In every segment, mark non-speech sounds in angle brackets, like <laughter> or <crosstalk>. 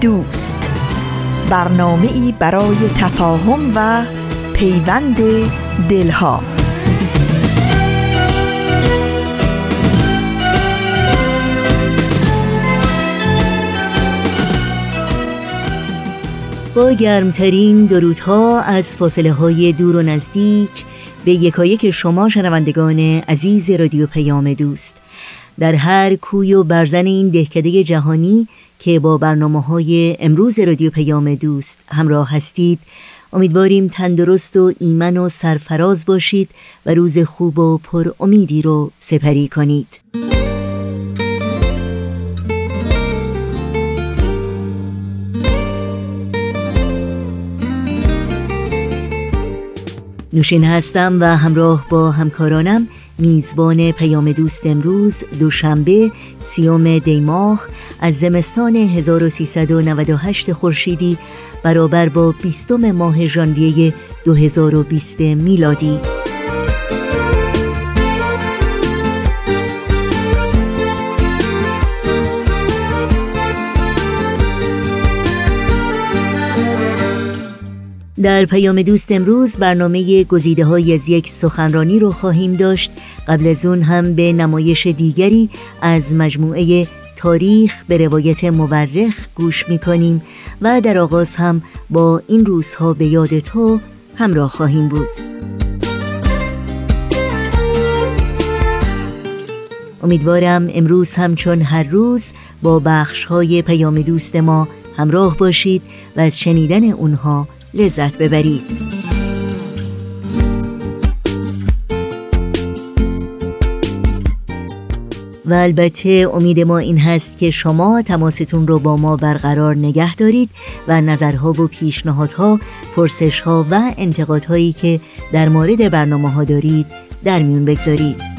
دوست. برنامه ای برای تفاهم و پیوند دلها. با گرمترین درودها از فاصله های دور و نزدیک به یکایک شما شنوندگان عزیز رادیو پیام دوست. در هر کوی و برزن این دهکده جهانی که با برنامه های امروز رادیو پیام دوست همراه هستید. امیدواریم تندرست و ایمن و سرفراز باشید و روز خوب و پر امیدی رو سپری کنید. نوشین هستم و همراه با همکارانم میزبان پیام دوست امروز دوشنبه سیوم دیماه از زمستان 1398 خورشیدی برابر با بیستم ماه ژانویه 2020 میلادی. در پیام دوست امروز برنامه گزیده های از یک سخنرانی رو خواهیم داشت. قبل از اون هم به نمایش دیگری از مجموعه تاریخ به روایت مورخ گوش می‌کنیم و در آغاز هم با این روزها به یاد تو همراه خواهیم بود. امیدوارم امروز همچون هر روز با بخش های پیام دوست ما همراه باشید و از شنیدن اونها لذت ببرید. و البته امید ما این هست که شما تماستون رو با ما برقرار نگه دارید و نظرها و پیشنهادها، پرسشها و انتقادهایی که در مورد برنامه ها دارید در میون بگذارید.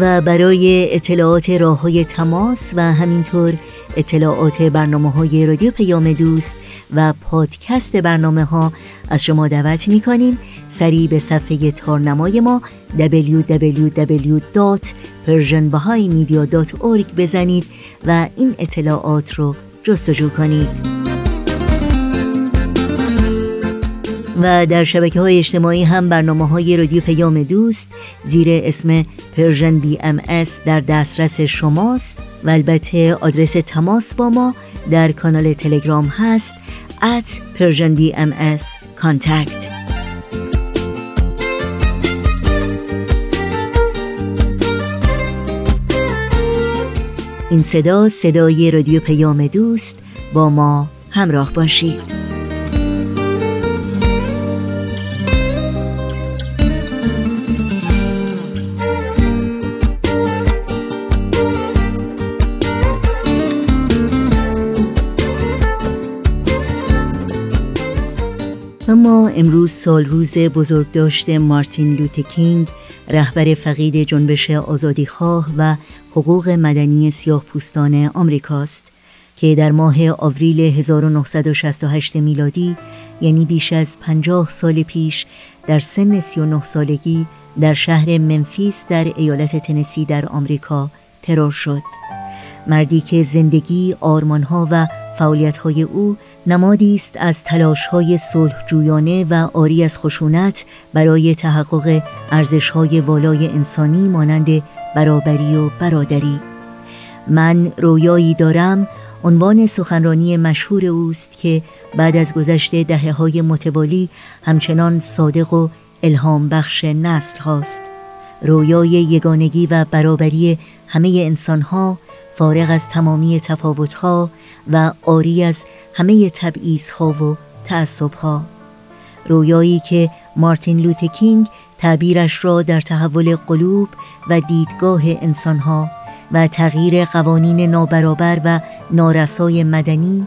و برای اطلاعات راه های تماس و همینطور اطلاعات برنامه های رادیو پیام دوست و پادکست برنامه ها از شما دعوت می کنیم سریع به صفحه تارنمای ما www.persianbahaimedia.org بزنید و این اطلاعات رو جستجو کنید. و در شبکه های اجتماعی هم برنامه های رادیو پیام دوست زیر اسم Persian BMS در دسترس شماست و البته آدرس تماس با ما در کانال تلگرام هست at Persian BMS contact این صدا صدای رادیو پیام دوست با ما همراه باشید. اما امروز سال روز بزرگ داشته مارتین لوتکینگ رهبر فقید جنبش آزادیخواه و حقوق مدنی سیاه پوستان آمریکاست که در ماه آوریل 1968 میلادی یعنی بیش از 50 سال پیش در سن 39 سالگی در شهر منفیس در ایالت تنسی در آمریکا ترور شد. مردی که زندگی، آرمانها و فعالیت‌های او نمادی است از تلاش‌های صلحجویانه و آری از خشونت برای تحقق ارزش‌های والای انسانی مانند برابری و برادری. من رویایی دارم عنوان سخنرانی مشهور اوست که بعد از گذشت دهه های متوالی همچنان صادق و الهام بخش نسل هاست. رویای یگانگی و برابری همه انسان ها فارغ از تمامی تفاوت ها و آری از همه تبعیض ها و تعصب ها رویایی که مارتین لوتکینگ تعبیرش را در تحول قلوب و دیدگاه انسانها و تغییر قوانین نابرابر و نارسای مدنی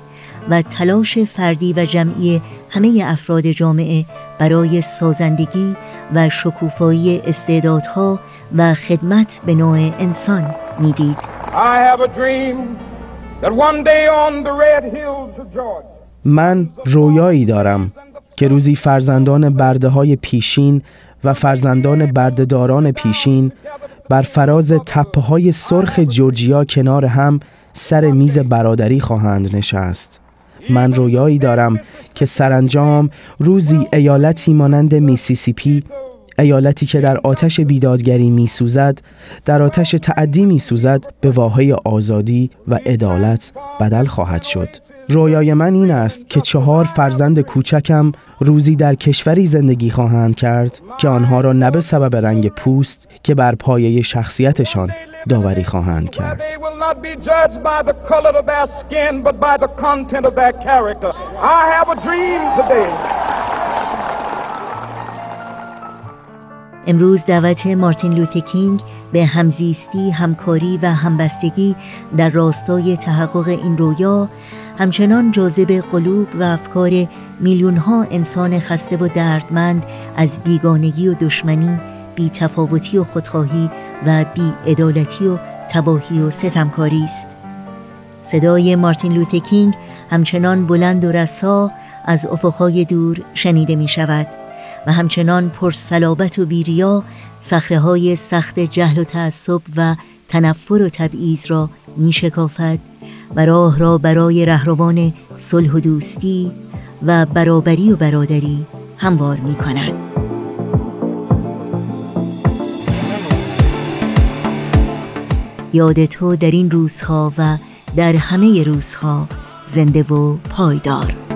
و تلاش فردی و جمعی همه افراد جامعه برای سازندگی و شکوفایی استعدادها و خدمت به نوع انسان می‌دید. من رویایی دارم که روزی فرزندان برده های پیشین و فرزندان بردهداران پیشین بر فراز تپه های سرخ جورجیا کنار هم سر میز برادری خواهند نشست. من رویایی دارم که سرانجام روزی ایالتی مانند میسیسیپی ایالتی که در آتش بیدادگری میسوزد در آتش تعدی میسوزد به واحه آزادی و عدالت بدل خواهد شد. رویای من این است که چهار فرزند کوچکم روزی در کشوری زندگی خواهند کرد که آنها را نه به سبب رنگ پوست که بر پایه شخصیتشان داوری خواهند کرد. امروز دعوت مارتین لوتر کینگ به همزیستی، همکاری و همبستگی در راستای تحقق این رویا همچنان جاذب قلوب و افکار میلیون ها انسان خسته و دردمند از بیگانگی و دشمنی، بیتفاوتی و خودخواهی و بیعدالتی و تباهی و ستمکاری است. صدای مارتین لوتر کینگ همچنان بلند و رسا از افقهای دور شنیده می شود و همچنان پرسلابت و بیریا سخره های سخت جهل و تعصب و تنفر و تبعیض را می شکافد و راه را برای رهروان صلح و دوستی و برابری و برادری هموار می کند. یاد تو در این روزها و در همه روزها زنده و پایدار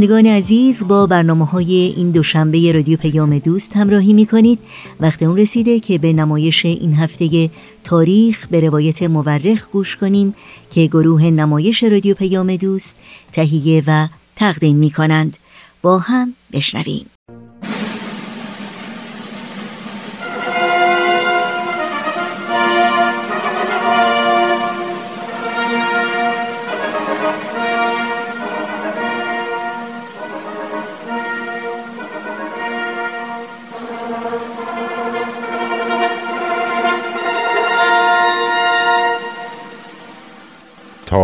شنوندگان عزیز با برنامه های این دوشنبه رادیو پیام دوست همراهی می کنید وقت اون رسیده که به نمایش این هفته تاریخ به روایت مورخ گوش کنیم که گروه نمایش رادیو پیام دوست تهیه و تقدیم می کنند با هم بشنویم.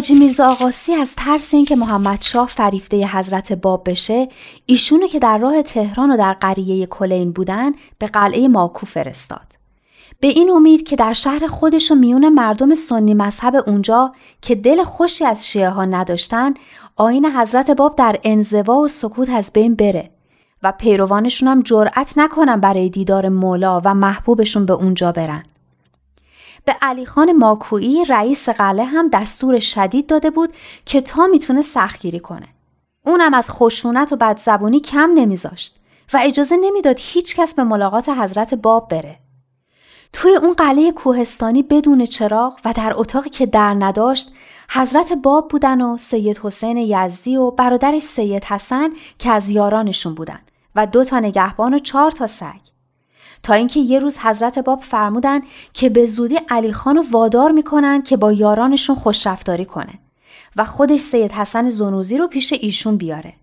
حاجی میرزا آقاسی از ترس اینکه محمد شاه فریفته حضرت باب بشه ایشونو که در راه تهران و در قریه کلین بودن به قلعه ماکو فرستاد به این امید که در شهر خودش و میون مردم سنی مذهب اونجا که دل خوشی از شیعه ها نداشتن آین حضرت باب در انزوا و سکوت از بین بره و پیروانشون هم جرأت نکنن برای دیدار مولا و محبوبشون به اونجا برن. به علی خان ماکویی رئیس قلعه هم دستور شدید داده بود که تا می‌تونه سختگیری کنه. اونم از خشونت و بدزبونی کم نمیذاشت و اجازه نمی‌داد هیچ کس به ملاقات حضرت باب بره. توی اون قلعه کوهستانی بدون چراغ و در اتاقی که در نداشت حضرت باب بودن و سید حسین یزدی و برادرش سید حسن که از یارانشون بودن و دو تا نگهبان و چهار تا سگ تا اینکه یه روز حضرت باب فرمودن که به زودی علی خان رو وادار می‌کنن که با یارانشون خوشرفتاری کنه و خودش سید حسن زنوزی رو پیش ایشون بیاره.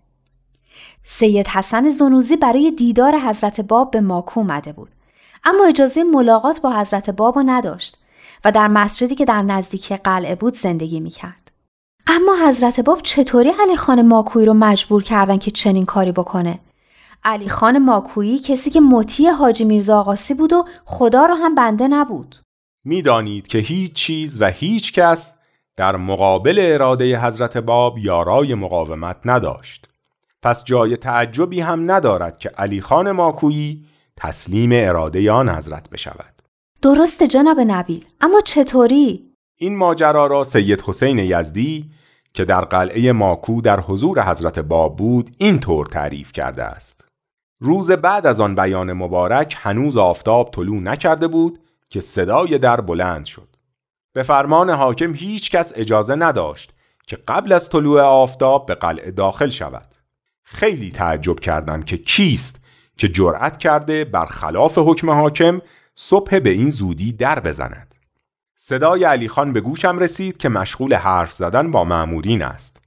سید حسن زنوزی برای دیدار حضرت باب به ماکو اومده بود اما اجازه ملاقات با حضرت باب رو نداشت و در مسجدی که در نزدیکی قلعه بود زندگی می‌کرد. اما حضرت باب چطوری علی خان ماکویی رو مجبور کردن که چنین کاری بکنه؟ علی خان ماکویی کسی که مطیع حاجی میرزا آقاسی بود و خدا را هم بنده نبود. می‌دانید که هیچ چیز و هیچ کس در مقابل اراده حضرت باب یارای مقاومت نداشت. پس جای تعجبی هم ندارد که علی خان ماکویی تسلیم اراده آن حضرت بشود. درست جناب نبیل اما چطوری؟ این ماجرا را سید حسین یزدی که در قلعه ماکو در حضور حضرت باب بود این طور تعریف کرده است. روز بعد از آن بیان مبارک هنوز آفتاب طلوع نکرده بود که صدای در بلند شد. به فرمان حاکم هیچ کس اجازه نداشت که قبل از طلوع آفتاب به قلعه داخل شود. خیلی تعجب کردند که کیست که جرأت کرده برخلاف حکم حاکم صبح به این زودی در بزند. صدای علی خان به گوشم رسید که مشغول حرف زدن با معمورین است.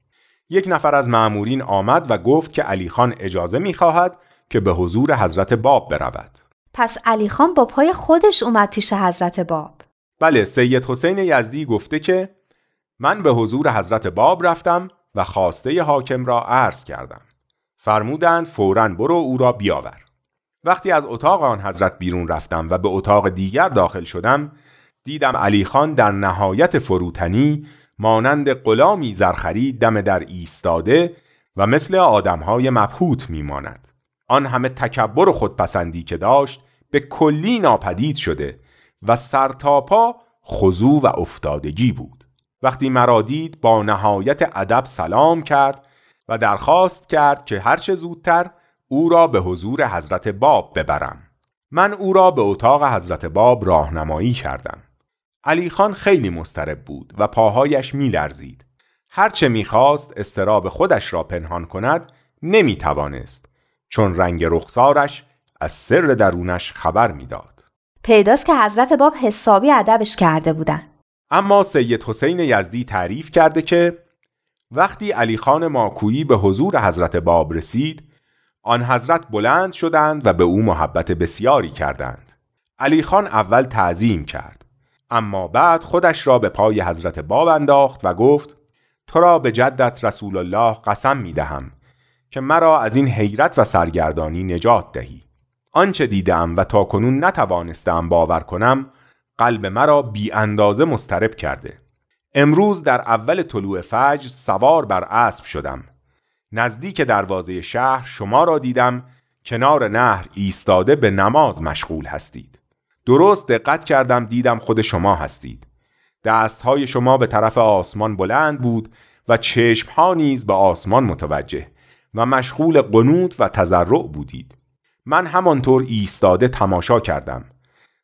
یک نفر از معمورین آمد و گفت که علی خان اجازه می خواهد که به حضور حضرت باب برود. پس علی خان با پای خودش اومد پیش حضرت باب. بله سید حسین یزدی گفته که من به حضور حضرت باب رفتم و خواسته حاکم را عرض کردم. فرمودند فورا برو او را بیاور. وقتی از اتاق آن حضرت بیرون رفتم و به اتاق دیگر داخل شدم دیدم علی خان در نهایت فروتنی مانند غلامی زرخری دم در ایستاده و مثل آدمهای مبهوت میماند. آن همه تکبر و خودپسندی که داشت به کلی ناپدید شده و سرتاپا خضوع و افتادگی بود. وقتی مرا دید با نهایت ادب سلام کرد و درخواست کرد که هرچه زودتر او را به حضور حضرت باب ببرم. من او را به اتاق حضرت باب راهنمایی کردم. علی خان خیلی مسترب بود و پاهایش می لرزید هرچه می‌خواست استراب خودش را پنهان کند نمی توانست چون رنگ رخسارش از سر درونش خبر می‌داد. پیداست که حضرت باب حسابی ادبش کرده بودن. اما سید حسین یزدی تعریف کرده که وقتی علی خان ماکویی به حضور حضرت باب رسید آن حضرت بلند شدند و به او محبت بسیاری کردند. علی خان اول تعظیم کرد اما بعد خودش را به پای حضرت باب انداخت و گفت تو را به جدت رسول الله قسم می دهم که مرا از این حیرت و سرگردانی نجات دهی. آنچه دیدم و تا کنون نتوانستم باور کنم قلب مرا بی اندازه مسترب کرده. امروز در اول طلوع فجر سوار بر اسب شدم. نزدیک دروازه شهر شما را دیدم کنار نهر ایستاده به نماز مشغول هستید. درست دقت کردم دیدم خود شما هستید. دستهای شما به طرف آسمان بلند بود و چشمها نیز به آسمان متوجه. و مشغول قنوت و تذرع بودید. من همانطور ایستاده تماشا کردم.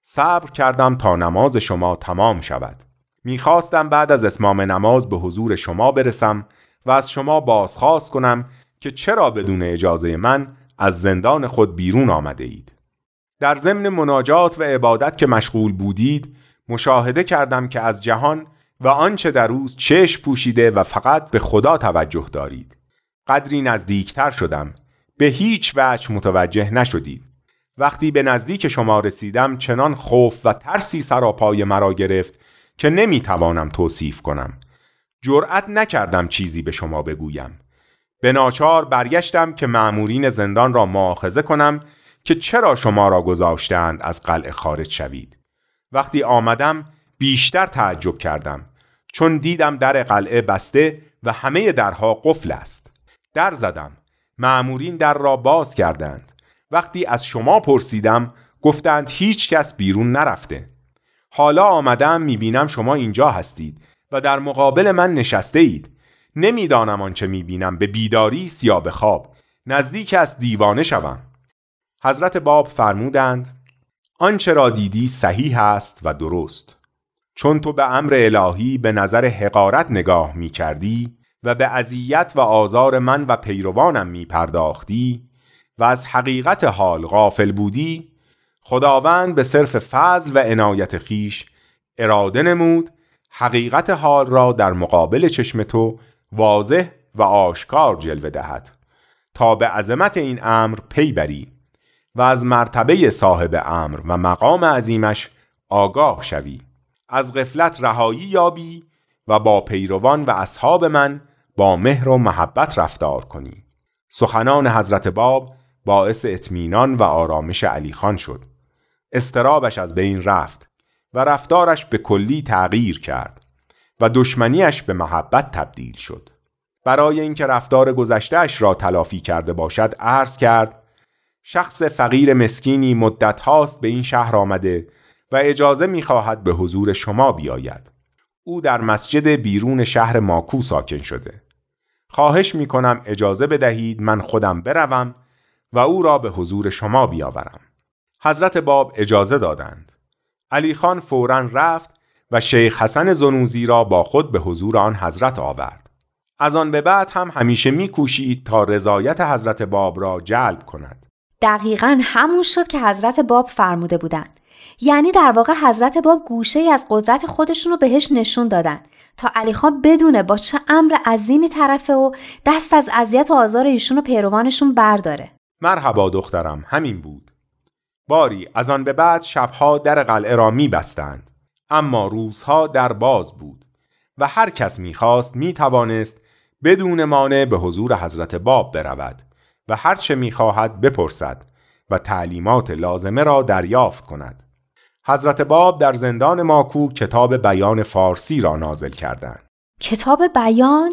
صبر کردم تا نماز شما تمام شود. می‌خواستم بعد از اتمام نماز به حضور شما برسم و از شما بازخواست کنم که چرا بدون اجازه من از زندان خود بیرون آمده اید در ضمن مناجات و عبادت که مشغول بودید مشاهده کردم که از جهان و آنچه در روز چشم پوشیده و فقط به خدا توجه دارید. قدری نزدیکتر شدم. به هیچ وجه متوجه نشدید وقتی به نزدیک شما رسیدم چنان خوف و ترسی سراپای مرا گرفت که نمی‌توانم توصیف کنم. جرأت نکردم چیزی به شما بگویم. به ناچار برگشتم که معمورین زندان را معاخذه کنم که چرا شما را گذاشتند از قلعه خارج شوید. وقتی آمدم بیشتر تعجب کردم چون دیدم در قلعه بسته و همه درها قفل است. در زدم. معمورین در را باز کردند. وقتی از شما پرسیدم گفتند هیچ کس بیرون نرفته. حالا آمدم می‌بینم شما اینجا هستید و در مقابل من نشسته اید نمی‌دانم آنچه می‌بینم به بیداری یا به خواب. نزدیک از دیوانه شوم. حضرت باب فرمودند آنچه را دیدی صحیح است و درست. چون تو به امر الهی به نظر حقارت نگاه می کردی و به اذیت و آزار من و پیروانم می پرداختی و از حقیقت حال غافل بودی خداوند به صرف فضل و عنایت خیش اراده نمود حقیقت حال را در مقابل چشم تو واضح و آشکار جلوه دهد. تا به عظمت این امر پی بری و از مرتبه صاحب امر و مقام عظیمش آگاه شوی. از غفلت رهایی یابی و با پیروان و اصحاب من با مهر و محبت رفتار کنی. سخنان حضرت باب باعث اطمینان و آرامش علی خان شد. استرابش از بین رفت و رفتارش به کلی تغییر کرد و دشمنیش به محبت تبدیل شد. برای اینکه رفتار گذشتهش را تلافی کرده باشد عرض کرد شخص فقیر مسکینی مدت هاست به این شهر آمده و اجازه می‌خواهد به حضور شما بیاید. او در مسجد بیرون شهر ماکو ساکن شده. خواهش می کنم اجازه بدهید من خودم بروم و او را به حضور شما بیاورم. حضرت باب اجازه دادند. علی خان فورا رفت و شیخ حسن زنوزی را با خود به حضور آن حضرت آورد. از آن به بعد هم همیشه میکوشید تا رضایت حضرت باب را جلب کند. دقیقا همون شد که حضرت باب فرموده بودند. یعنی در واقع حضرت باب گوشه از قدرت خودشون رو بهش نشون دادن تا علی خان بدونه با چه امر عظیمی طرفه و دست از اذیت و آزار ایشون و پیروانشون برداره. مرحبا دخترم همین بود. باری از آن به بعد شبها در قلعه را می بستند اما روزها در باز بود و هر کس می‌خواست می‌توانست بدون مانع به حضور حضرت باب برود و هر چه می‌خواهد بپرسد و تعلیمات لازمه را دریافت کند. حضرت باب در زندان ماکو کتاب بیان فارسی را نازل کردند کتاب بیان؟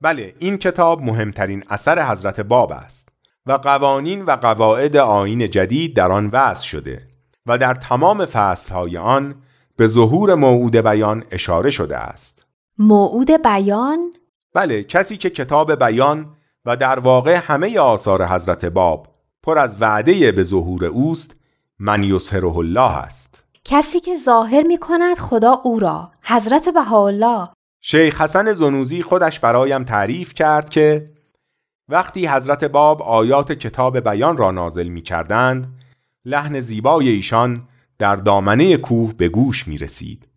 بله این کتاب مهمترین اثر حضرت باب است و قوانین و قواعد آین جدید در آن وضع شده و در تمام فصلهای آن به ظهور موعود بیان اشاره شده است موعود بیان؟ بله کسی که کتاب بیان و در واقع همه آثار حضرت باب پر از وعده به ظهور اوست من یسهره الله است کسی که ظاهر می کند خدا او را حضرت بهاءالله. شیخ حسن زنوزی خودش برایم تعریف کرد که وقتی حضرت باب آیات کتاب بیان را نازل می کردند لحن زیبای ایشان در دامنه کوه به گوش می رسید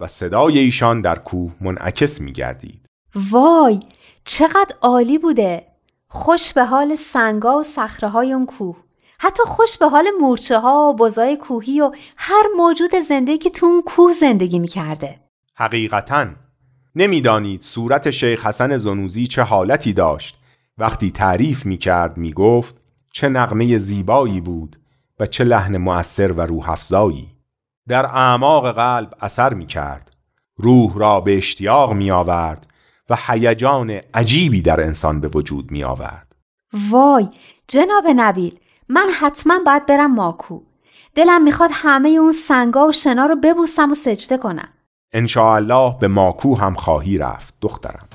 و صدای ایشان در کوه منعکس می گردید وای چقدر عالی بوده! خوش به حال سنگا و صخره های اون کوه. حتی خوش به حال مورچه ها و بزای کوهی و هر موجود زنده که تو اون کوه زندگی می‌کرده. حقیقتا. نمی‌دانید صورت شیخ حسن زنوزی چه حالتی داشت. وقتی تعریف می‌کرد می‌گفت چه نغمه زیبایی بود و چه لحن مؤثر و روح افزایی در اعماق قلب اثر می‌کرد. روح را به اشتیاق می آورد و هیجان عجیبی در انسان به وجود می آورد. وای جناب نبیل من حتما باید برم ماکو. دلم می‌خواد همه اون سنگا و شنا رو ببوسم و سجده کنم. الله به ماکو هم خواهی رفت دخترم.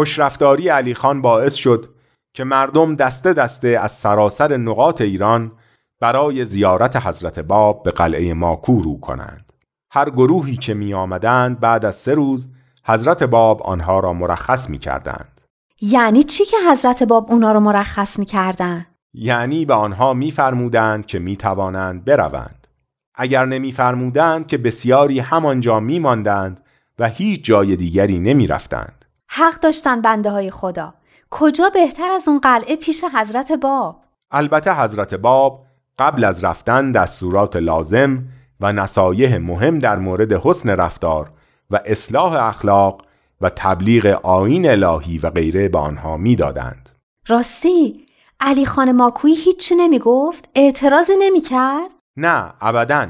خوشرفتاری علی خان باعث شد که مردم دسته دسته از سراسر نقاط ایران برای زیارت حضرت باب به قلعه ماکو رو کنند. هر گروهی که می آمدند بعد از سه روز حضرت باب آنها را مرخص می کردند. یعنی چی که حضرت باب اونا رو مرخص می‌کردن؟ یعنی به آنها میفرمودند که می‌توانند بروند اگر نمیفرمودند که بسیاری همانجا میماندند و هیچ جای دیگری نمی‌رفتند حق داشتن بنده های خدا کجا بهتر از اون قلعه پیش حضرت باب البته حضرت باب قبل از رفتن دستورات لازم و نصایح مهم در مورد حسن رفتار و اصلاح اخلاق و تبلیغ آین الهی و غیره به آنها می‌دادند. راستی علی خان ماکویی هیچی نمی گفت؟ اعتراضی نمی کرد؟ نه ابدا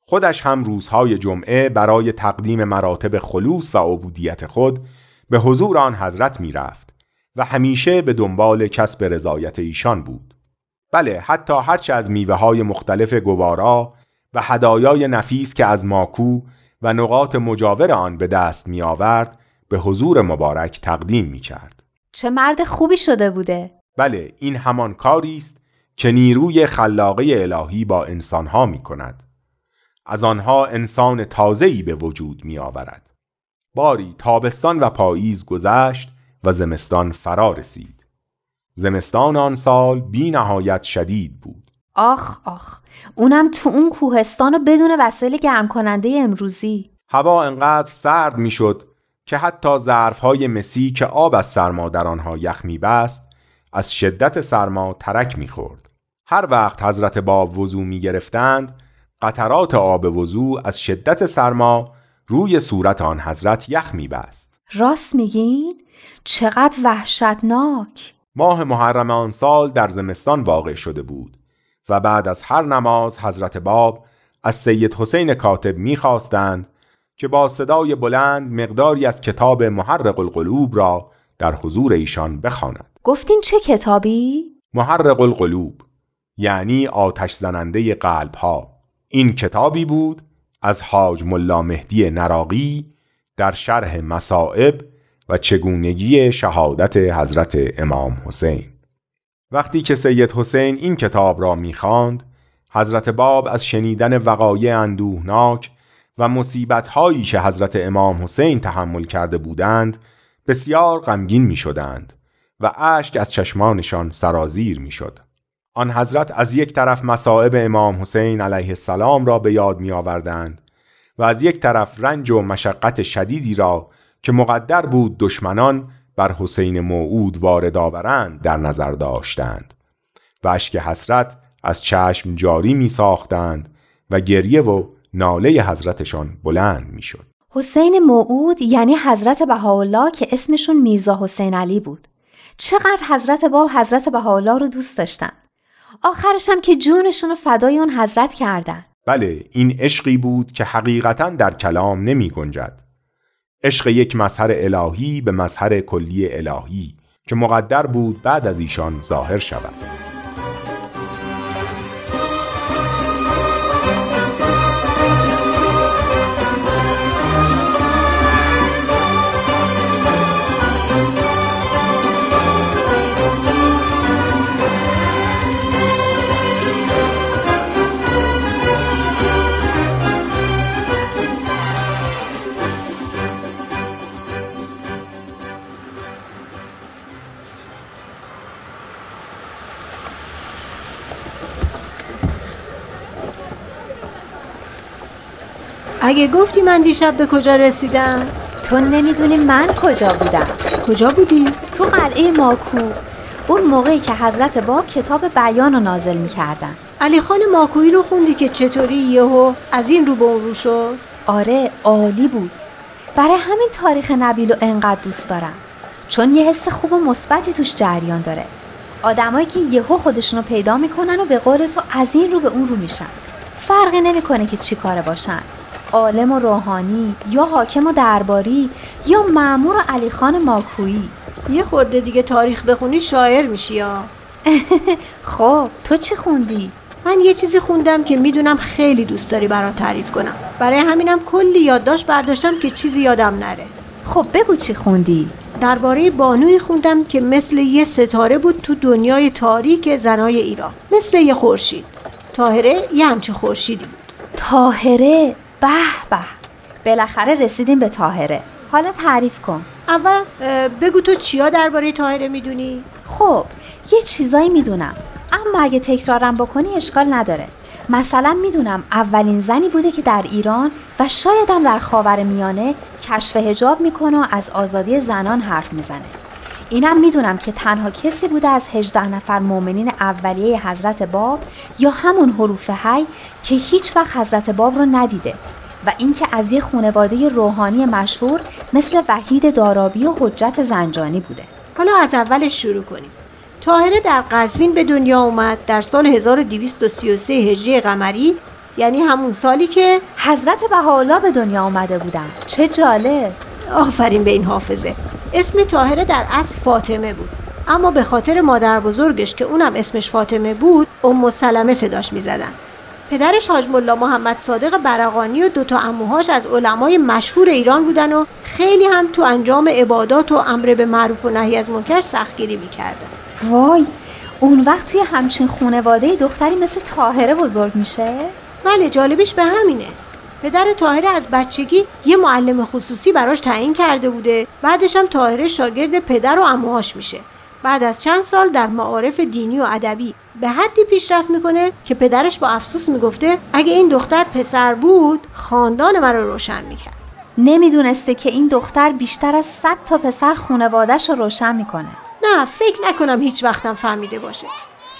خودش هم روزهای جمعه برای تقدیم مراتب خلوص و عبودیت خود به حضور آن حضرت می رفت و همیشه به دنبال کسب رضایت ایشان بود. بله حتی هرچه از میوه های مختلف گوارا و هدایای نفیس که از ماکو و نقاط مجاور آن به دست می آورد به حضور مبارک تقدیم می کرد. چه مرد خوبی شده بوده بله این همان کاری است که نیروی خلاقه الهی با انسانها می کند. از آنها انسان تازه‌ای به وجود می آورد. باری تابستان و پاییز گذشت و زمستان فرا رسید. زمستان آن سال بی نهایت شدید بود. آخ آخ اونم تو اون کوهستان و بدون وسایل گرم کننده امروزی هوا انقدر سرد می‌شد که حتی ظرفهای مسی که آب از سرما در آنها یخ میبست از شدت سرما ترک می‌خورد. هر وقت حضرت باب وضو می گرفتند قطرات آب وضو از شدت سرما روی صورت آن حضرت یخ میبست. راست میگین؟ چقدر وحشتناک ماه محرم آن سال در زمستان واقع شده بود و بعد از هر نماز حضرت باب از سید حسین کاتب می‌خواستند که با صدای بلند مقداری از کتاب محرق القلوب را در حضور ایشان بخواند. گفتین چه کتابی؟ محرق القلوب یعنی آتش زننده قلب ها این کتابی بود از حاج ملا مهدی نراقی در شرح مسائب و چگونگی شهادت حضرت امام حسین وقتی که سید حسین این کتاب را می‌خواند حضرت باب از شنیدن وقایع اندوهناک و مصیبت‌هایی که حضرت امام حسین تحمل کرده بودند بسیار غمگین می شدند و اشک از چشمانشان سرازیر می شد. آن حضرت از یک طرف مصائب امام حسین علیه السلام را به یاد می آوردند و از یک طرف رنج و مشقت شدیدی را که مقدر بود دشمنان بر حسین موعود وارد آورند در نظر داشتند و اشک حسرت از چشم جاری می ساختند و گریه و ناله حضرتشان بلند می شد. حسین موعود یعنی حضرت بهاءالله که اسمشون میرزا حسین علی بود چقدر حضرت باب حضرت بهاءالله رو دوست داشتن آخرش هم که جونشون رو فدای اون حضرت کردن. بله این عشقی بود که حقیقتا در کلام نمی گنجد. عشق یک مظهر الهی به مظهر کلی الهی که مقدر بود بعد از ایشان ظاهر شود. اگه گفتی من دیشب به کجا رسیدم؟ تو نمی‌دونی من کجا بودم. کجا بودی؟ تو قلعه ماکو. اون موقعی که حضرت باب کتاب بیان رو نازل می‌کردن. علی خان ماکویی رو خوندی که چطوری یهو از این رو به اون رو شد؟ آره عالی بود. برای همین تاریخ نبیل رو انقدر دوست دارم. چون یه حس خوب و مثبتی توش جریان داره. آدمایی که یهو خودشون رو پیدا می‌کنن و به قول تو از این رو به اون رو میشن. فرقی نمی‌کنه که چی کاره باشن. عالم و روحانی یا حاکم و درباری یا معمور و علی خان ماکویی. یه خورده دیگه تاریخ بخونی شاعر میشی یا <laughs> خب تو چی خوندی؟ من یه چیزی خوندم که می‌دونم خیلی دوست داری برات تعریف کنم. برای همینم کلی یادداشت برداشتم که چیزی یادم نره. خب بگو چی خوندی؟ درباره بانوی خوندم که مثل یه ستاره بود تو دنیای تاریک زنای ایران. مثل یه خورشید. تاهره یه همچه خورشیدی بود. تاهره به به. بالاخره رسیدیم به تاهره حالا تعریف کن. اول بگو تو چیا درباره تاهره می‌دونی؟ خب یه چیزایی می‌دونم. اما اگه تکرارم بکنی اشکال نداره. مثلا می‌دونم اولین زنی بوده که در ایران و شایدم در خاور میانه کشف هجاب می‌کنه و از آزادی زنان حرف می‌زنه. اینم می‌دونم که تنها کسی بوده از 18 نفر مؤمنین اولیه حضرت باب یا همون حروف حی که هیچ وقت حضرت باب رو ندیده و اینکه از یه خانواده روحانی مشهور مثل وحید دارابی و حجت زنجانی بوده. حالا از اولش شروع کنیم. تاهره در قزوین به دنیا اومد در سال 1233 هجری قمری یعنی همون سالی که حضرت بهاءالله به دنیا آمده بودن. چه جالب. آفرین به این حافظه. اسم تاهره در اصل فاطمه بود. اما به خاطر مادر بزرگش که اونم اسمش فاطمه بود ام سلمه صداش می‌زدن. پدرش حاج ملا محمد صادق برقانی و دوتا اموهاش از علمای مشهور ایران بودن و خیلی هم تو انجام عبادات و امر به معروف و نهی از منکر سختگیری می‌کردن. وای اون وقت توی همچین خونواده دختری مثل تاهره بزرگ میشه؟ بله جالبش به همینه. پدر تاهره از بچگی یه معلم خصوصی براش تعیین کرده بوده. بعدش هم تاهره شاگرد پدر و اموهاش میشه. بعد از چند سال در معارف دینی و ادبی به حدی پیشرفت می‌کنه که پدرش با افسوس می‌گفته اگه این دختر پسر بود خاندان مرا روشن می‌کرد. نمی‌دونسته که این دختر بیشتر از 100 تا پسر خونوادش رو روشن می‌کنه. نه فکر نکنم هیچ وقتم فهمیده باشه.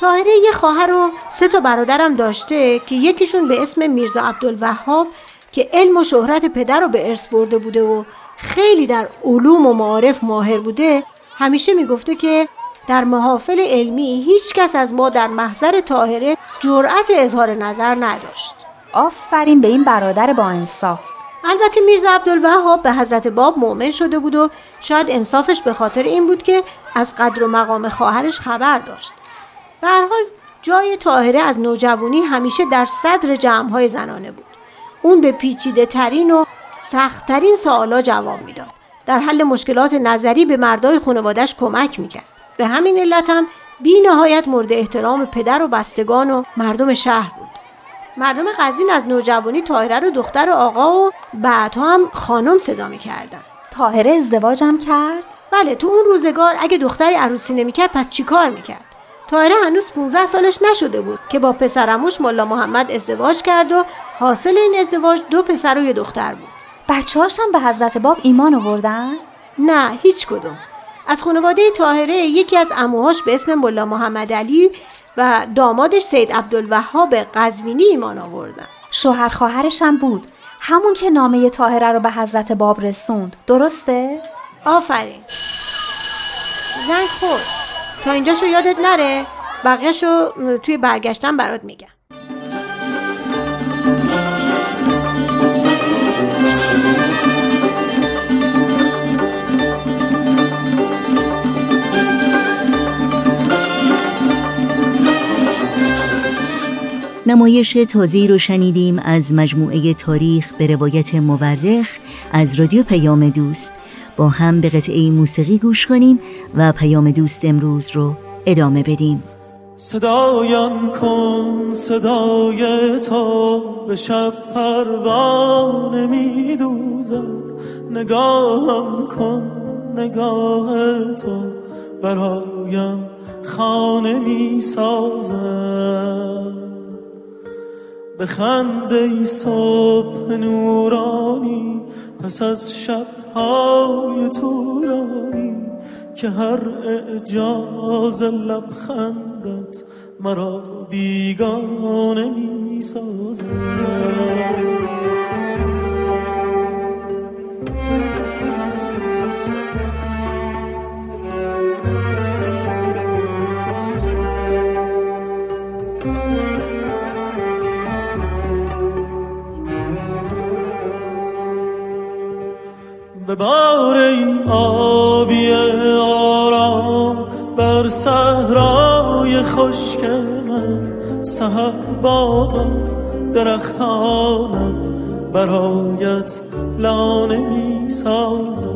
طاهره یه خواهر و سه تا برادرم داشته که یکیشون به اسم میرزا عبدالوهاب که علم و شهرت پدر رو به ارث برده بوده و خیلی در علوم و معارف ماهر بوده همیشه می‌گفته که در محافل علمی هیچ کس از ما در محضر طاهره جرأت اظهار نظر نداشت. آفرین به این برادر با انصاف. البته میرزا عبدالوهاب به حضرت باب مؤمن شده بود و شاید انصافش به خاطر این بود که از قدر و مقام خواهرش خبر داشت. به هر حال جای طاهره از نوجوانی همیشه در صدر جمعهای زنانه بود. اون به پیچیده ترین و سختترین سوالا جواب می‌داد. در حل مشکلات نظری به مردای خانوادش کمک می‌کرد. به همین علت هم بی نهایت مورد احترام پدر و بستگان و مردم شهر بود. مردم قزوین از نوجوانی تاهره رو دختر آقا و بعدها هم خانم صدا می‌کردن. تاهره ازدواجم کرد؟ بله تو اون روزگار اگه دختری عروسی نمی‌کرد پس چیکار می‌کرد؟ تاهره هنوز 15 سالش نشده بود که با پسرموش ملا محمد ازدواج کرد و حاصل این ازدواج دو پسر و یه دختر بود. بچه هاشم به حضرت باب ایمان آوردن؟ نه هیچ کدوم. از خانواده تاهره یکی از اموهاش به اسم ملا محمد علی و دامادش سید عبدالوهاب قزوینی ایمان آوردن. شوهر خواهرش هم بود. همون که نامه تاهره رو به حضرت باب رسوند. درسته؟ آفرین. زنگ خورد. تا اینجاشو یادت نره؟ بقیهشو توی برگشتن برات میگم. نمایش تازه‌ای رو شنیدیم از مجموعه تاریخ به روایت مورخ از رادیو پیام دوست. با هم به قطعه موسیقی گوش کنیم و پیام دوست امروز رو ادامه بدیم. صدایم کن صدای تو به شب پروانه می دوزد نگاهم کن نگاه تو برایم خانه می سازد به خنده صبح نورانی پس از شبهای طولانی که هر اعجاز لبخندت مرا بیگانه می سازد به بار آبی آرام بر صحرای خشک من سهر باغم درختانم برایت لانه می سازد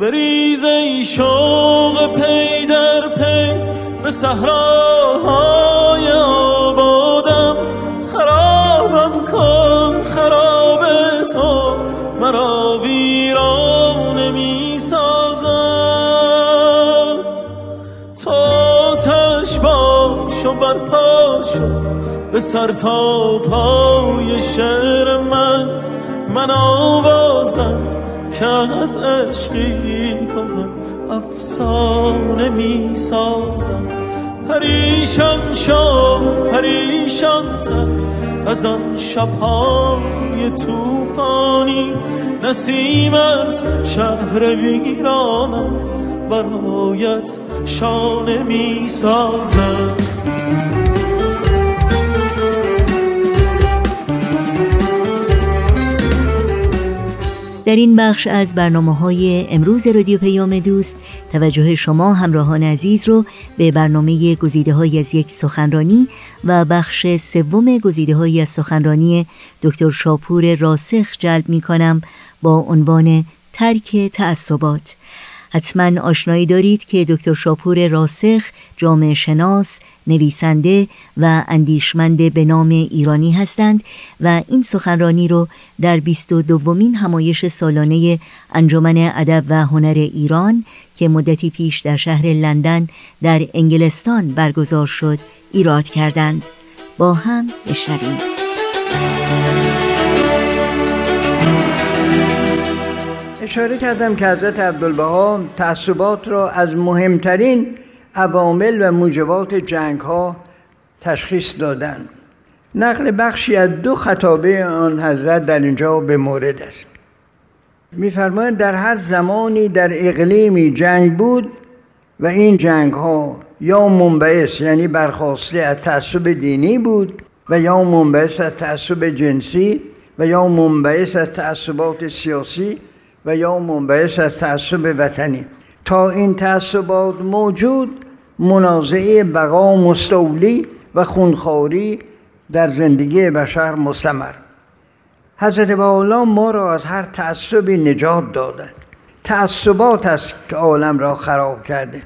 بریز ای شوق پی در پی به صحراهای سر تا پای شعر من من آوازم که از عشقی کنم افسانه می سازم. پریشان شو پریشان تر از آن شبهای توفانی نسیم از شهر ویرانم برایت شانه می سازد. در این بخش از برنامه های امروز رادیو پیام دوست توجه شما همراهان عزیز رو به برنامه گزیده های از یک سخنرانی و بخش سوم گزیده های از سخنرانی دکتر شاپور راسخ جلب می کنم با عنوان ترک تعصبات. حتما آشنایی دارید که دکتر شاپور راسخ جامعه شناس، نویسنده و اندیشمند به نام ایرانی هستند و این سخنرانی رو در 22 دومین همایش سالانه انجمن ادب و هنر ایران که مدتی پیش در شهر لندن در انگلستان برگزار شد ایراد کردند. با هم بشنویم. اشاره کردم که حضرت عبدالبها تعصبات را از مهمترین عوامل و موجبات جنگ ها تشخیص دادند. نقل بخشی از دو خطابه آن حضرت در اینجا به مورد است. میفرمایند در هر زمانی در اقلیمی جنگ بود و این جنگ ها یا منبعث یعنی برخواسته از تعصب دینی بود و یا منبعث از تعصب جنسی و یا منبعث از تعصبات سیاسی و یا منبعث از تعصب وطنی. تا این تعصبات موجود منازعه بقا مستولی و خونخواری در زندگی بشر مستمر. حضرت بالا ما را از هر تعصبی نجات دادند تعصبات است که عالم را خراب کرده.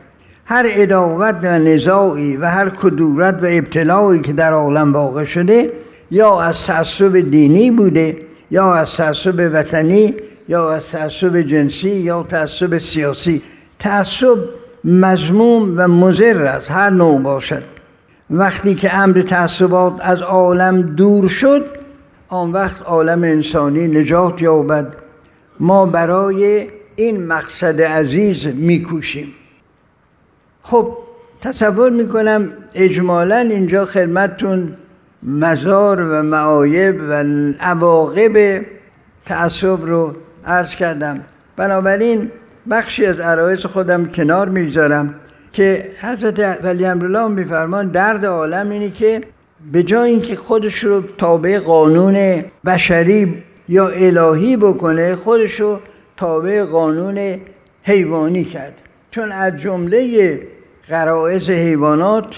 هر اداوت و نزاعی و هر کدورت و ابتلایی که در عالم واقع شده یا از تعصب دینی بوده یا از تعصب وطنی یا از تعصب جنسی یا تعصب سیاسی. تعصب مضموم و مضر از هر نوع باشد. وقتی که امر تعصبات از عالم دور شد آن وقت عالم انسانی نجات یابد. ما برای این مقصد عزیز میکوشیم. خب تصور می‌کنم اجمالا اینجا خدمتتون مزار و معایب و عواقب تعصب رو عرض کردم. بنابراین بخشی از عرایز خودم کنار می‌گذارم که حضرت ولی امرالله میفرمان درد عالم اینه که به جای اینکه خودش رو تابع قانون بشری یا الهی بکنه خودش رو تابع قانون حیوانی کرد. چون از جمله قرائز حیوانات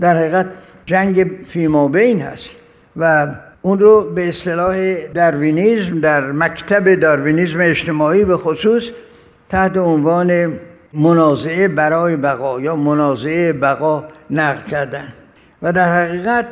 در حقیقت جنگ فیمابین هست و اون رو به اصطلاح داروینیزم در مکتب داروینیزم اجتماعی به خصوص تحت عنوان منازعه برای بقا یا منازعه بقا نقل کردن. و در حقیقت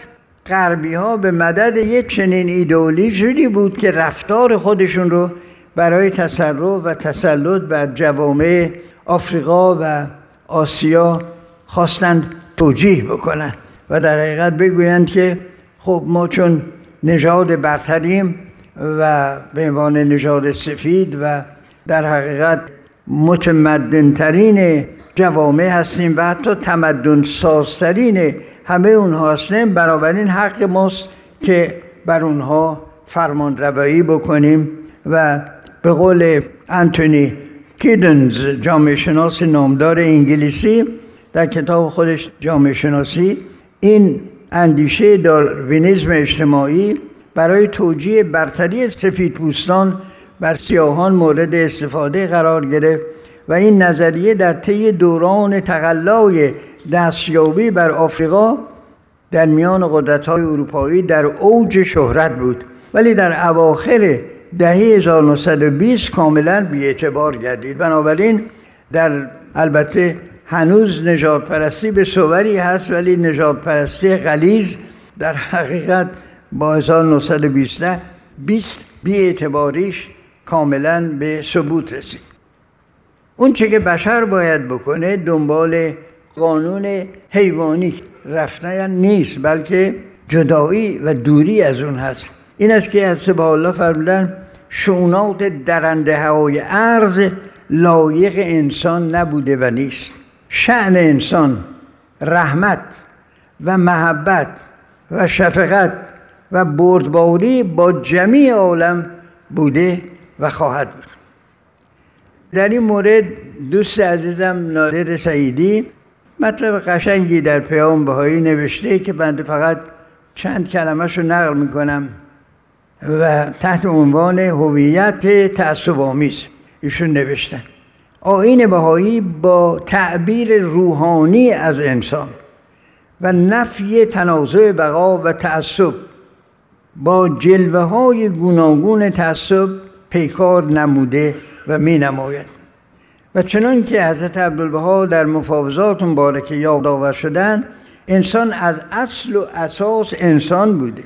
غربی ها به مدد یک چنین ایدئولوژی بود که رفتار خودشون رو برای تصرف و تسلط بر جوامع آفریقا و آسیا خواستند توجیه بکنند و در حقیقت بگویند که خب ما چون نژاد برتریم و به عنوان نژاد سفید و در حقیقت متمدنترین جوامع هستیم و حتی تمدن سازترین همه اونها هستیم. بنابراین حق ماست که بر اونها فرمان روایی بکنیم و به قول انتونی کیدنز جامعه شناس نامدار انگلیسی در کتاب خودش جامعه شناسی این اندیشه داروینیزم اجتماعی برای توجیه برتری سفید پوستان بر سیاهان مورد استفاده قرار گرفت و این نظریه در طی دوران تقلای دستیابی بر آفریقا در میان قدرت های اروپایی در اوج شهرت بود ولی در اواخر دهه 1920 کاملا بیاعتبار گردید. بنابراین در البته هنوز نجات پرستی به صوری هست ولی نجات پرستی غلیز در حقیقت با 1920 20 بی اعتباریش کاملا به ثبوت رسید. اون چه که بشر باید بکنه دنبال قانون حیوانی رفتن نیست بلکه جدایی و دوری از اون هست. این است که از سبا الله فرمودن شونات درنده های عرض لایق انسان نبوده و نیست. شعن انسان رحمت و محبت و شفقت و بردباری با جمیع عالم بوده و خواهد بود. در این مورد دوست عزیزم نادر سعیدی مطلب قشنگی در پیام بهایی نوشته که بنده فقط چند کلمهش رو نقل می‌کنم و تحت عنوان هویت تعصب آمیز ایشون نوشتن. آین بهایی با تعبیر روحانی از انسان و نفی تنازع بقا و تعصب. با جلوه های گوناگون تعصب پیکار نموده و می نماید و چنان که حضرت عبدالبها در مفاوضات مبارکه یادآور شدن انسان از اصل و اساس انسان بوده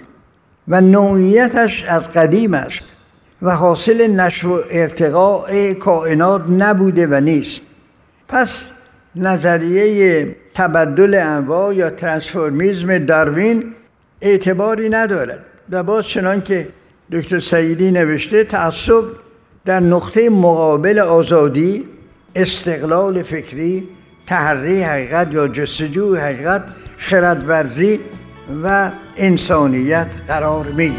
و نوعیتش از قدیم است. و حاصل نشو و ارتقاء کائنات نبوده و نیست. پس نظریه تبدل انواع یا ترانسفورمیزم داروین اعتباری ندارد و باز چنان که دکتر سعیدی نوشته تعصب در نقطه مقابل آزادی استقلال فکری تحری حقیقت یا جستجو حقیقت خردورزی و انسانیت قرار می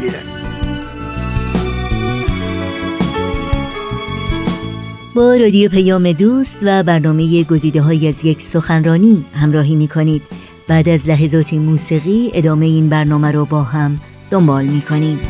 با رادیو پیام دوست و برنامه گزیده های از یک سخنرانی همراهی می کنید بعد از لحظات موسیقی ادامه این برنامه رو با هم دنبال می کنیم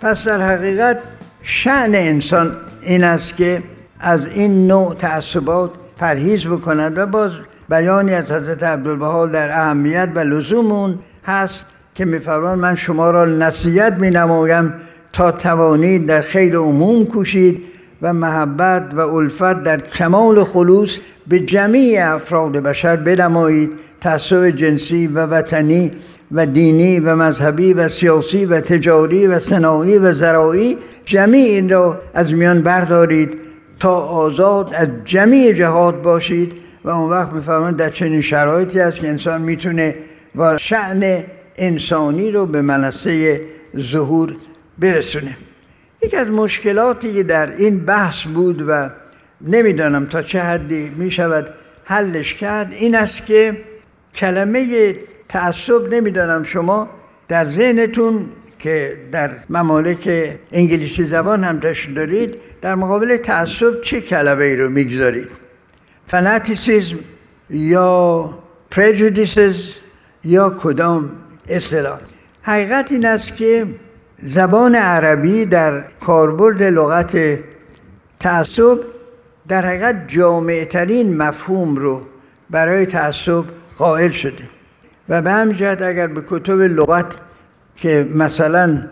پس در حقیقت شعن انسان این است که از این نوع تعصبات پرهیز بکند و باز بیانی از حضرت عبدالبها در اهمیت و لزوم هست که میفرمان من شما را نصیحت می نمایم تا توانید در خیر عموم کوشید و محبت و الفت در کمال خلوص به جمیع افراد بشر بنمایید. تعصب جنسی و وطنی و دینی و مذهبی و سیاسی و تجاری و صناعی و زراعی جمیع این را از میان بردارید. تا آزاد از جمیع جهات باشید و اون وقت میفرمایند در چنین شرایطی است که انسان می‌تونه و شعن انسانی رو به منصه ظهور برسونه. یکی از مشکلاتی که در این بحث بود و نمی‌دانم تا چه حدی می‌شود حلش کرد این است که کلمه تعصب نمی‌دانم شما در ذهنتون که در ممالک انگلیسی زبان هم داشت دارید در مقابل تعصب چه کلمه ای رو می‌گذارید فناتیسیزم یا پریجودیسز یا کدام اصطلاح؟ حقیقت این است که زبان عربی در کاربرد لغت تعصب در حقیقت جامعه ترین مفهوم رو برای تعصب قائل شده. و به همین جهت اگر به کتب لغت که مثلا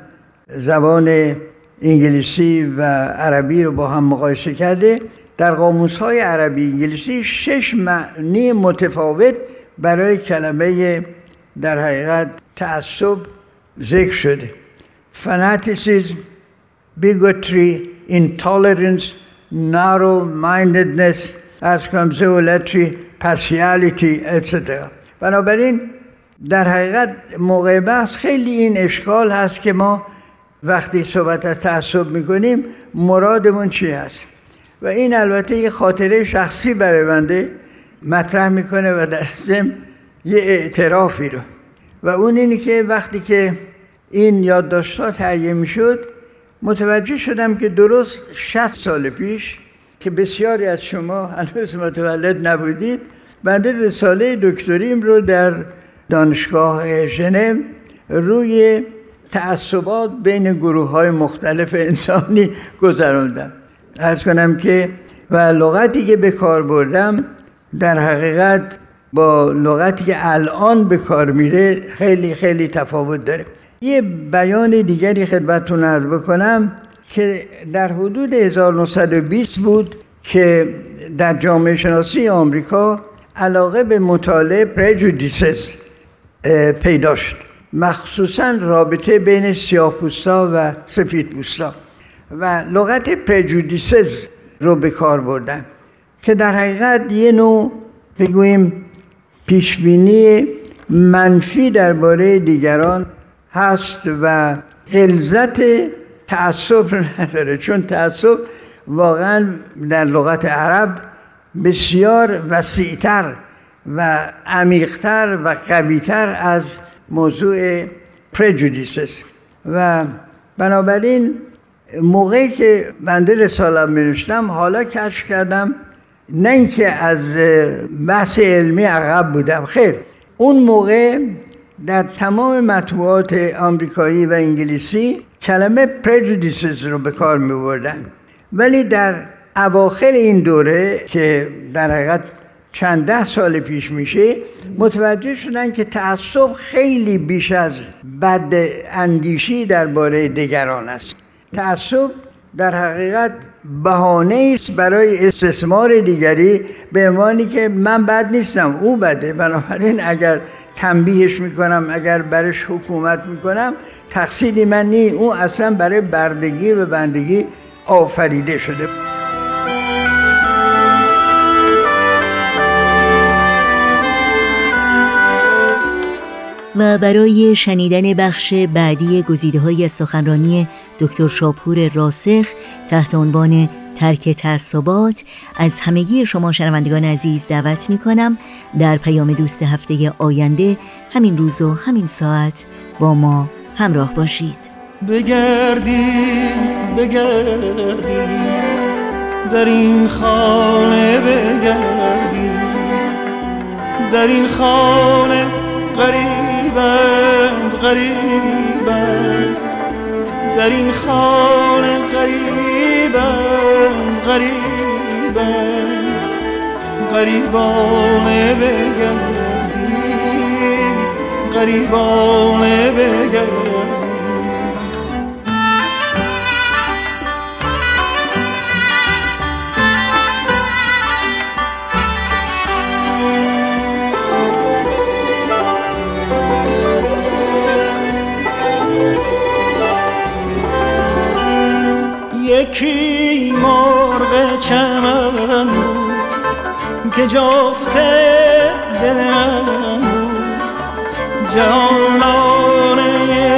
زبان انگلیسی و عربی رو با هم مقایسه کرده. در قاموس های عربی انگلیسی شش معنی متفاوت برای کلمه در حقیقت تعصب ذکر شده. Fanaticism bigotry intolerance narrow mindedness از کنم زولتری partiality etc بنابراین در حقیقت موقع بحث خیلی این اشکال هست که ما وقتی صحبت از تعصب می‌کنیم مرادمون چی هست؟ و این البته یه خاطره شخصی برای بنده مطرح می‌کنه و در ضمن یه اعترافی رو. و اون اینی که وقتی که این یادداشت‌ها تهیه می‌شد متوجه شدم که درست 60 سال پیش که بسیاری از شما هنوز متولد نبودید بنده رساله دکتریم رو در دانشگاه ژنو روی تعصبات بین گروه های مختلف انسانی گذراندم ارز کنم که و لغتی که به کار بردم در حقیقت با لغتی که الان به کار میره خیلی خیلی تفاوت داره. یه بیان دیگری خدمتتون عرض بکنم که در حدود 1920 بود که در جامعه شناسی آمریکا علاقه به مطالعه پرجودیسز پیدا شد. مخصوصا رابطه بین سیاه و سفید پوستا و لغت پرجودیسز رو به کار بردن که در حقیقت یه نوع بگوییم پیشبینی منفی درباره دیگران هست و غلظت تعصب نداره. چون تعصب واقعا در لغت عرب بسیار وسیعتر و عمیقتر و قویتر از موضوع پرجودیسس و بنابراین موقعی که بنده رسالم بنوشتم حالا کشف کردم نه اینکه از بحث علمی عقب بودم. خیر اون موقع در تمام مطبوعات آمریکایی و انگلیسی کلمه پرجودیسز رو به کار می بردن ولی در اواخر این دوره که در حقیقت چند ده سال پیش میشه متوجه شدن که تعصب خیلی بیش از بد اندیشی درباره دیگران است. تعصب در حقیقت بهانه است برای استثمار دیگری به عنوانی که من بد نیستم او بده. بنابراین اگر تنبیهش می‌کنم اگر برش حکومت می‌کنم تقصیری من نی او اصلا برای بردگی و بندگی آفریده شده. و برای شنیدن بخش بعدی گزیده های سخنرانی دکتر شاپور راسخ تحت عنوان ترک تعصبات از همگی شما شنوندگان عزیز دعوت می کنم در پیام دوست هفته آینده همین روز و همین ساعت با ما همراه باشید. بگردیم بگردیم در این خانه بگردیم. در این خانه غریبند غریبند در این خانه غریبند غریبند غریبانه بگردید غریبانه بگردید. یکی مرغ چمن بود که جفت دل من بود. جهان لانه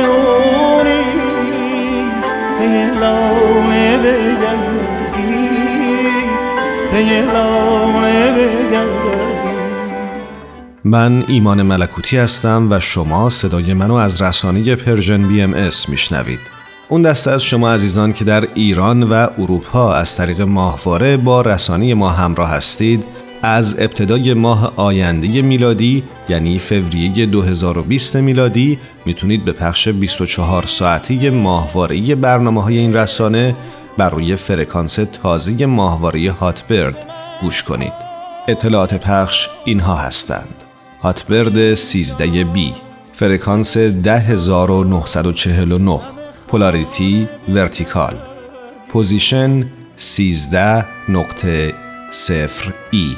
او نیست پی لانه بگردید. پی لانه بگردید. من ایمان ملکوتی هستم و شما صدای منو از رسانه Persian BMS میشنوید. اون دسته از شما عزیزان که در ایران و اروپا از طریق ماهواره با رسانه ما همراه هستید از ابتدای ماه آینده میلادی یعنی فوریه 2020 میلادی می‌تونید به پخش 24 ساعتی ماهواره برنامه های این رسانه بر روی فرکانس تازه ماهواره هاتبرد گوش کنید. اطلاعات پخش اینها هستند. هاتبرد 13 بی فرکانس 10949 polarity vertical position 13 نقطه صفر E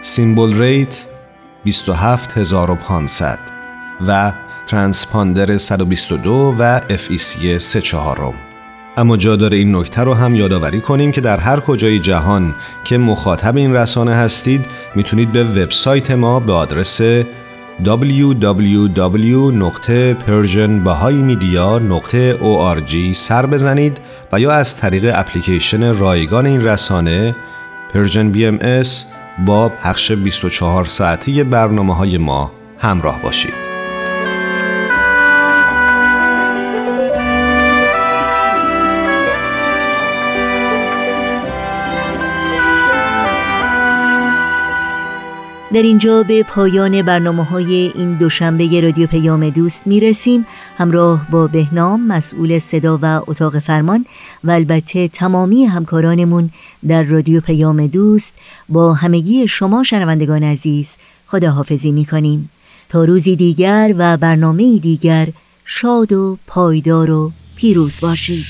symbol rate 27500 و ترانسپاندر 122 و FEC 3 چهارم. اما جا داره این نکته رو هم یادآوری کنیم که در هر کجای جهان که مخاطب این رسانه هستید می‌تونید به وبسایت ما به آدرس www.persianbahaimedia.org سر بزنید و یا از طریق اپلیکیشن رایگان این رسانه بی ام با پخش 24 ساعتی برنامه های ما همراه باشید. در اینجا به پایان برنامه های این دوشنبه رادیو پیام دوست می رسیم همراه با بهنام مسئول صدا و اتاق فرمان و البته تمامی همکارانمون در رادیو پیام دوست با همگی شما شنوندگان عزیز خداحافظی می کنیم تا روزی دیگر و برنامه دیگر شاد و پایدار و پیروز باشید.